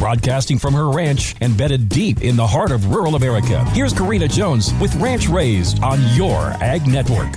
Broadcasting from her ranch embedded deep in the heart of rural America, here's Karina Jones with Ranch Raised on your Ag Network.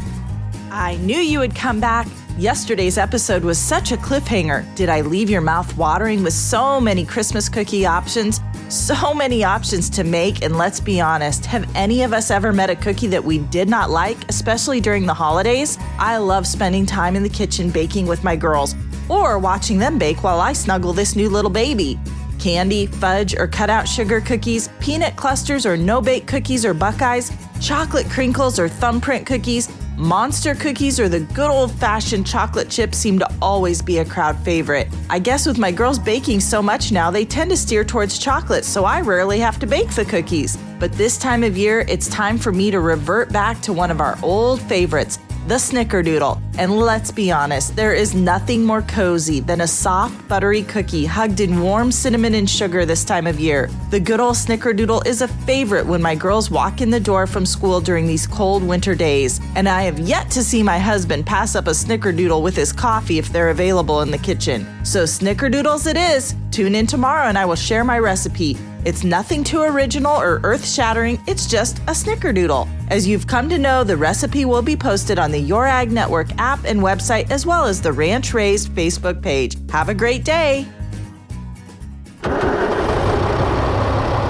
I knew you would come back. Yesterday's episode was such a cliffhanger. Did I leave your mouth watering with so many Christmas cookie options? So many options to make, and let's be honest, have any of us ever met a cookie that we did not like, especially during the holidays? I love spending time in the kitchen baking with my girls, or watching them bake while I snuggle this new little baby. Candy, fudge, or cutout sugar cookies, peanut clusters or no bake cookies or buckeyes, chocolate crinkles or thumbprint cookies, Monster cookies or the good old fashioned chocolate chips seem to always be a crowd favorite. I guess with my girls baking so much now, they tend to steer towards chocolate, so I rarely have to bake the cookies. But this time of year, it's time for me to revert back to one of our old favorites the snickerdoodle. And let's be honest, there is nothing more cozy than a soft, buttery cookie hugged in warm cinnamon and sugar this time of year. The good old snickerdoodle is a favorite when my girls walk in the door from school during these cold winter days. And I have yet to see my husband pass up a snickerdoodle with his coffee if they're available in the kitchen. So, snickerdoodles it is. Tune in tomorrow and I will share my recipe. It's nothing too original or earth shattering, it's just a snickerdoodle. As you've come to know, the recipe will be posted on the Your Ag Network app and website, as well as the Ranch Raised Facebook page. Have a great day!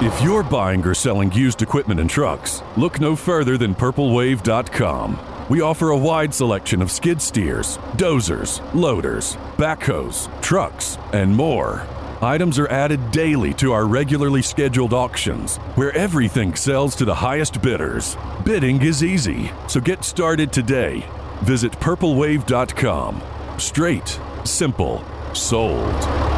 If you're buying or selling used equipment and trucks, look no further than PurpleWave.com. We offer a wide selection of skid steers, dozers, loaders, backhoes, trucks, and more. Items are added daily to our regularly scheduled auctions, where everything sells to the highest bidders. Bidding is easy, so get started today. Visit purplewave.com. Straight, simple, sold.